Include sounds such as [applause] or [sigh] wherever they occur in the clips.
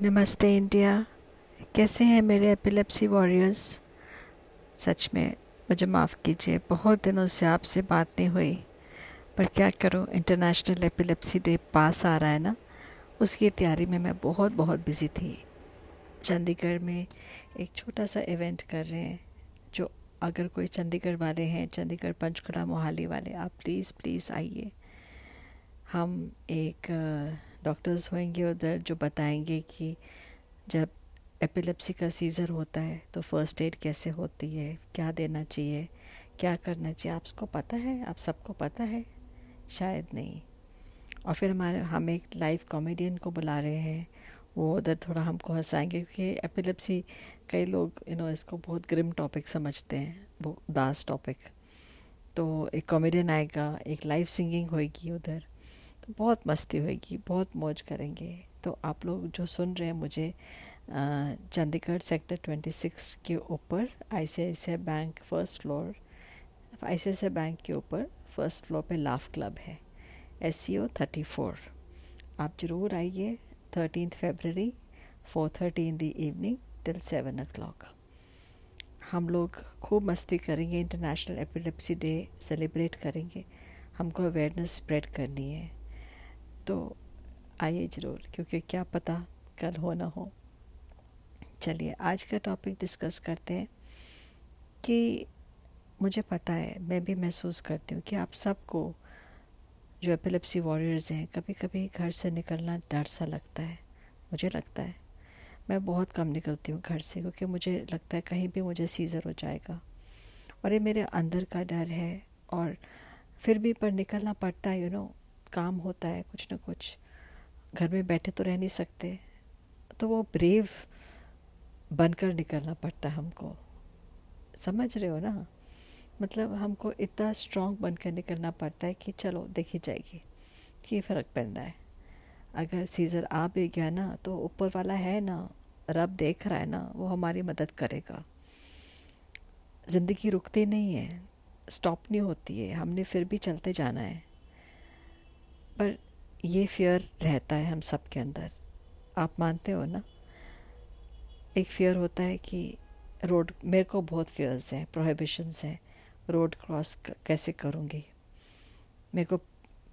नमस्ते इंडिया। कैसे हैं मेरे एपिलेप्सी वॉरियर्स सच में, मुझे माफ़ कीजिए, बहुत दिनों से आपसे बात नहीं हुई। पर क्या करूँ इंटरनेशनल एपिलेप्सी डे पास आ रहा है ना? उसकी तैयारी में मैं बहुत बहुत बिज़ी थी। चंडीगढ़ में एक छोटा सा इवेंट कर रहे हैं, जो अगर कोई चंडीगढ़ वाले हैं, चंडीगढ़ पंचकुला मोहाली वाले, आप प्लीज़ प्लीज़ आइए। हम एक डॉक्टर्स होंगे उधर जो बताएँगे कि जब एपिलेप्सी का सीज़र होता है तो फ़र्स्ट एड कैसे होती है, क्या देना चाहिए, क्या करना चाहिए, आपको पता है, आप सबको पता है? शायद नहीं। और फिर हमारे, हम एक लाइव कॉमेडियन को बुला रहे हैं, वो उधर थोड़ा हमको हंसाएँगे, क्योंकि एपिलेप्सी कई लोग यू नो इसको बहुत ग्रिम टॉपिक समझते हैं, वो दास टॉपिक तो एक कॉमेडियन आएगा, एक लाइव सिंगिंग होएगी उधर। तो बहुत मस्ती होगी बहुत मौज करेंगे। तो आप लोग जो सुन रहे हैं मुझे चंडीगढ़ सेक्टर 26 के ऊपर I bank first floor I bank के ऊपर फ़र्स्ट फ्लोर पे लाफ क्लब है S C O thirty four आप ज़रूर आइए thirteen February four thirty in the evening till seven o'clock हम लोग खूब मस्ती करेंगे इंटरनेशनल एपिलेप्सी डे सेलिब्रेट करेंगे। हमको अवेयरनेस स्प्रेड करनी है। तो आइए ज़रूर, क्योंकि क्या पता कल हो ना हो। चलिए, आज का टॉपिक डिस्कस करते हैं कि मुझे पता है, मैं भी महसूस करती हूँ कि आप सबको जो एपिलेप्सी वॉरियर्स हैं कभी कभी घर से निकलना डर सा लगता है, मुझे लगता है। मैं बहुत कम निकलती हूँ घर से, क्योंकि मुझे लगता है कहीं भी मुझे सीज़र हो जाएगा। और ये मेरे अंदर का डर है, और फिर भी पर निकलना पड़ता है यू नो काम होता है कुछ ना कुछ। घर में बैठे तो रह नहीं सकते। तो वो ब्रेव बनकर निकलना पड़ता है हमको। समझ रहे हो ना? मतलब हमको इतना स्ट्रांग बनकर निकलना पड़ता है कि चलो, देखी जाएगी कि फ़र्क पैदा है। अगर सीज़र आ भी गया ना तो ऊपर वाला है ना, रब देख रहा है ना, वो हमारी मदद करेगा। ज़िंदगी रुकती नहीं है स्टॉप नहीं होती है। हमने फिर भी चलते जाना है। पर ये फियर रहता है हम सब के अंदर। आप मानते हो ना? एक फियर होता है कि रोड मेरे को बहुत फियर्स हैं प्रोहिबिशंस हैं रोड क्रॉस कैसे करूँगी? मेरे को,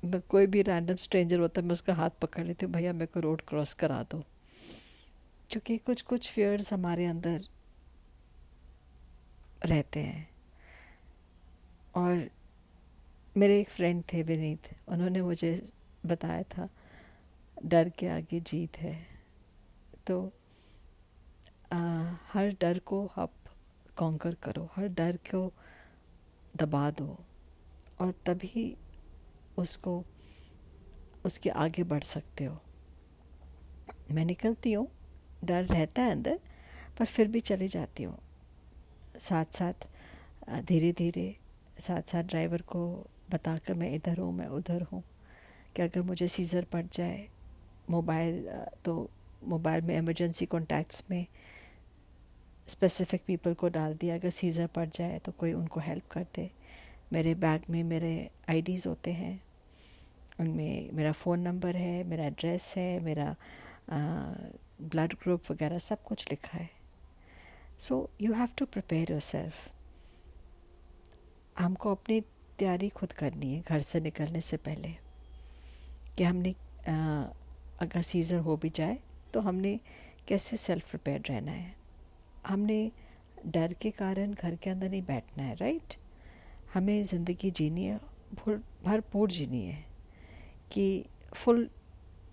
मैं कोई भी रैंडम स्ट्रेंजर होता है, मैं उसका हाथ पकड़ लेती हूँ, भैया, मेरे को रोड क्रॉस करा दो। क्योंकि कुछ कुछ फियर्स हमारे अंदर रहते हैं। और मेरे एक फ्रेंड थे विनीत। उन्होंने मुझे बताया था डर के आगे जीत है। तो आ, हर डर को आप कॉन्कर करो हर डर को दबा दो और तभी उसको उसके आगे बढ़ सकते हो। मैं निकलती हूँ डर रहता है अंदर पर फिर भी चली जाती हूँ। साथ साथ धीरे धीरे साथ साथ ड्राइवर को बताकर मैं इधर हूँ, मैं उधर हूँ। कि अगर मुझे सीज़र पड़ जाए, मोबाइल तो मोबाइल में इमरजेंसी कॉन्टैक्ट्स में स्पेसिफिक पीपल को डाल दिया, अगर सीज़र पड़ जाए तो कोई उनको हेल्प कर दे। मेरे बैग में मेरे आईडीज़ होते हैं। उनमें मेरा फ़ोन नंबर है, मेरा एड्रेस है, मेरा ब्लड ग्रुप वगैरह सब कुछ लिखा है। So you have to prepare yourself हमको अपनी तैयारी खुद करनी है, घर से निकलने से पहले, कि हमने अगर सीज़र हो भी जाए तो हमने कैसे सेल्फ प्रिपेयर रहना है? हमने डर के कारण घर के अंदर नहीं बैठना है राइट हमें ज़िंदगी जीनी है भरपूर जीनी है, कि फुल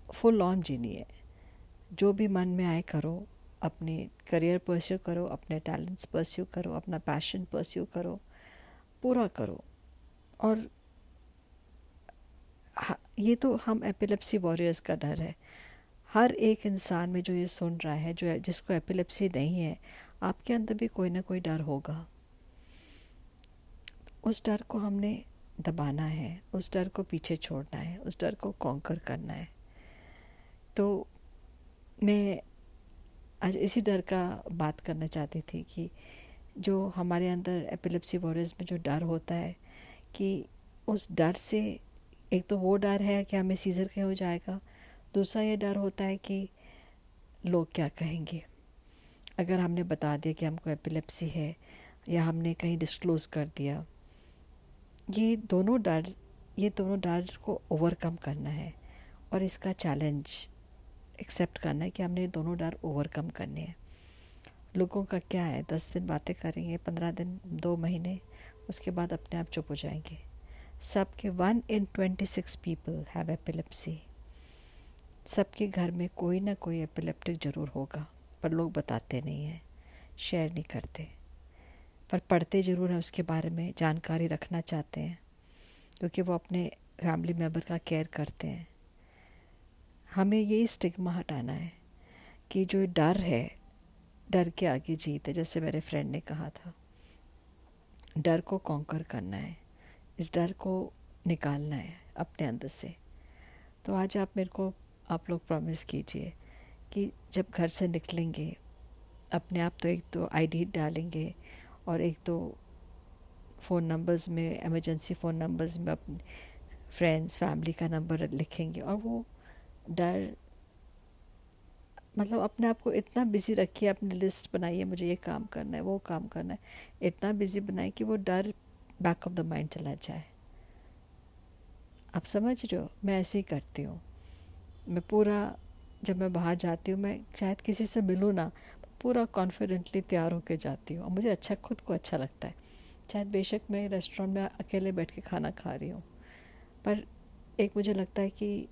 फुल ऑन जीनी है। जो भी मन में आए करो, अपने करियर परस्यू करो, अपने टैलेंट्स परस्यू करो, अपना पैशन परस्यू करो, पूरा करो। और ये तो हम एपिलेप्सी वॉरियर्स का डर है। हर एक इंसान में जो ये सुन रहा है, जो जिसको एपिलेप्सी नहीं है, आपके अंदर भी कोई ना कोई डर होगा। उस डर को हमने दबाना है, उस डर को पीछे छोड़ना है, उस डर को कॉन्कर करना है। तो मैं आज इसी डर का बात करना चाहती थी कि जो हमारे अंदर एपिलेप्सी वॉरियर्स में जो डर होता है कि उस डर से एक तो वो डर है कि हमें सीज़र क्या हो जाएगा। दूसरा ये डर होता है कि लोग क्या कहेंगे? अगर हमने बता दिया कि हमको एपिलेप्सी है या हमने कहीं डिस्क्लोज़ कर दिया, ये दोनों डर, ये दोनों डर को ओवरकम करना है और इसका चैलेंज एक्सेप्ट करना है कि हमने दोनों डर ओवरकम करने हैं। लोगों का क्या है? दस दिन बातें करेंगे, पंद्रह दिन, दो महीने उसके बाद अपने आप चुप हो जाएँगे। सबके one in twenty six people have epilepsy सबके घर में कोई ना कोई एपिलेप्टिक ज़रूर होगा, पर लोग बताते नहीं हैं शेयर नहीं करते। पर पढ़ते ज़रूर हैं, उसके बारे में जानकारी रखना चाहते हैं, क्योंकि वो अपने फैमिली मेंबर का केयर करते हैं। हमें ये स्टिग्मा हटाना है कि जो डर है, डर के आगे जीत है, जैसे मेरे फ्रेंड ने कहा था। डर को कॉन्कर करना है। इस डर को निकालना है अपने अंदर से। तो आज आप मेरे को, आप लोग प्रॉमिस कीजिए कि जब घर से निकलेंगे, अपने आप तो एक तो आईडी डालेंगे और एक तो फ़ोन नंबर्स में एमरजेंसी फ़ोन नंबर्स में अपने फ्रेंड्स फैमिली का नंबर लिखेंगे और वो डर मतलब अपने आप को इतना बिज़ी रखिए, अपनी लिस्ट बनाइए, मुझे ये काम करना है, वो काम करना है। इतना बिज़ी बनाए कि वो डर बैक ऑफ़ द माइंड चला जाए। आप समझ रहे हो? मैं ऐसे ही करती हूँ। मैं पूरा, जब मैं बाहर जाती हूँ, मैं शायद किसी से मिलूँ ना, पूरा कॉन्फिडेंटली तैयार होकर जाती हूँ। और मुझे अच्छा खुद को अच्छा लगता है। शायद बेशक मैं रेस्टोरेंट में अकेले बैठ के खाना खा रही हूँ, पर एक मुझे लगता है कि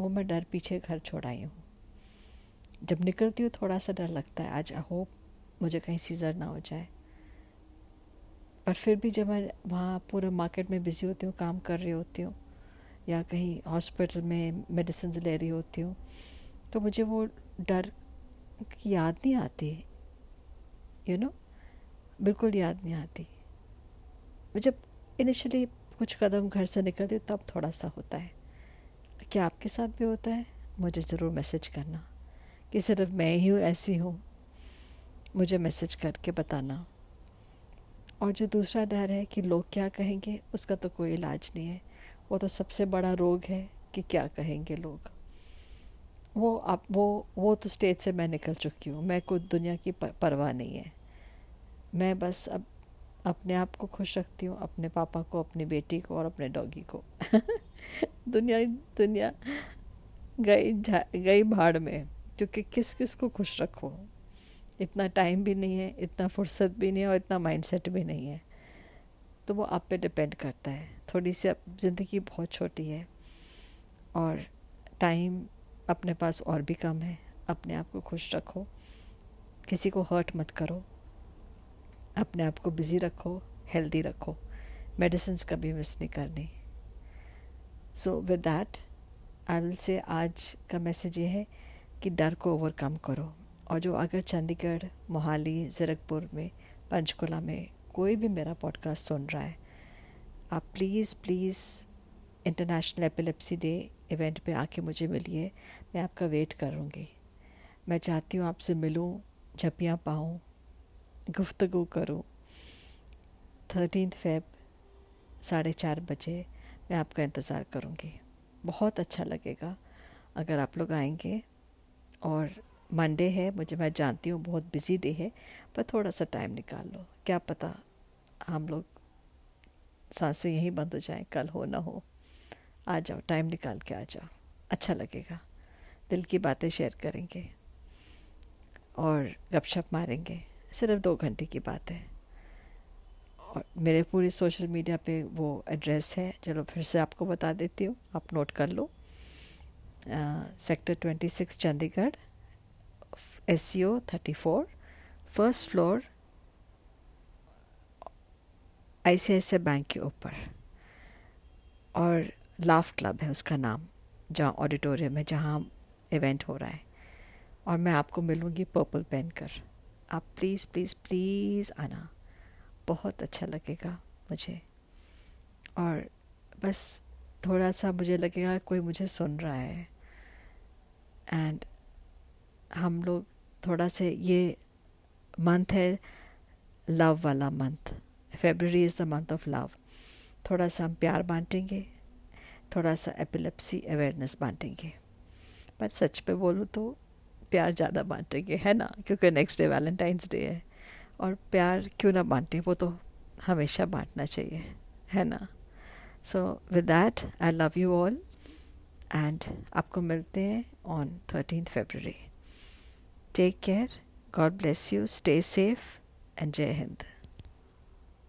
वो मैं डर पीछे घर छोड़ आई हूँ। जब निकलती हूँ थोड़ा सा डर लगता है। आज आई होप मुझे कहीं सीज़र ना हो जाए। पर फिर भी जब मैं वहाँ पूरे मार्केट में बिज़ी होती हूँ, काम कर रही होती हूँ, या कहीं हॉस्पिटल में मेडिसिन ले रही होती हूँ तो मुझे वो डर की याद नहीं आती यू नो बिल्कुल याद नहीं आती। जब इनिशियली कुछ कदम घर से निकलती हूँ, तब थोड़ा सा होता है। क्या आपके साथ भी होता है? मुझे ज़रूर मैसेज करना। कि सिर्फ़ मैं ही ऐसी हूँ। मुझे मैसेज करके बताना। और जो दूसरा डर है कि लोग क्या कहेंगे, उसका तो कोई इलाज नहीं है। वो तो सबसे बड़ा रोग है कि क्या कहेंगे लोग। वो आप, वो वो तो स्टेज से मैं निकल चुकी हूँ। मैं कोई दुनिया की परवाह नहीं है। मैं बस अब, अपने आप को खुश रखती हूँ, अपने पापा को, अपनी बेटी को और अपने डॉगी को। [laughs] दुनिया दुनिया गई गई भाड़ में क्योंकि किस किस को खुश रखो? इतना टाइम भी नहीं है, इतना फुर्सत भी नहीं है और इतना माइंडसेट भी नहीं है। तो वो आप पे डिपेंड करता है। थोड़ी सी ज़िंदगी बहुत छोटी है और टाइम अपने पास और भी कम है। अपने आप को खुश रखो। किसी को हर्ट मत करो। अपने आप को बिज़ी रखो हेल्दी रखो। मेडिसिन कभी मिस नहीं करनी। So with that I will say आज का मैसेज ये है कि डर को ओवरकम करो। और जो अगर चंडीगढ़ मोहाली, ज़ीरकपुर में पंचकुला में कोई भी मेरा पॉडकास्ट सुन रहा है, आप please please international epilepsy day event पे आके मुझे मिलिए। मैं आपका वेट करूँगी। मैं चाहती हूँ आपसे मिलूँ, झपियाँ पाऊँ, गुफ्तगु करूँ। थर्टीन फेब साढ़े चार बजे मैं आपका इंतज़ार करूँगी। बहुत अच्छा लगेगा। अगर आप लोग आएँगे और मंडे है, मुझे, मैं जानती हूँ, बहुत बिज़ी डे है, पर थोड़ा सा टाइम निकाल लो। क्या पता हम लोग साँसें यहीं बंद हो जाएँ, कल हो ना हो। आ जाओ टाइम निकाल के आ जाओ। अच्छा लगेगा। दिल की बातें शेयर करेंगे और गपशप मारेंगे। सिर्फ़ दो घंटे की बात है। और मेरे पूरी सोशल मीडिया पे वो एड्रेस है। चलो फिर से आपको बता देती हूँ। आप नोट कर लो। Sector twenty six, Chandigarh S C O thirty four, first floor I C I C bank के ऊपर। और लाफ क्लब है उसका नाम, जहाँ ऑडिटोरियम है, जहाँ इवेंट हो रहा है। और मैं आपको मिलूँगी पर्पल पहन कर आप प्लीज़ प्लीज़ प्लीज़ आना। बहुत अच्छा लगेगा मुझे। और बस थोड़ा सा मुझे लगेगा कोई मुझे सुन रहा है। एंड हम लोग थोड़ा से ये मंथ है लव वाला month February is the month of love थोड़ा सा हम प्यार बांटेंगे, थोड़ा सा एपिलेप्सी अवेयरनेस बांटेंगे. पर सच पे बोलूँ तो प्यार ज़्यादा बांटेंगे, है ना? क्योंकि नेक्स्ट डे वैलेंटाइंस डे है. और प्यार क्यों ना बांटे? वो तो हमेशा बांटना चाहिए, है ना? So with that I love you all and आपको मिलते हैं on thirteen February take care God bless you stay safe and Jai Hind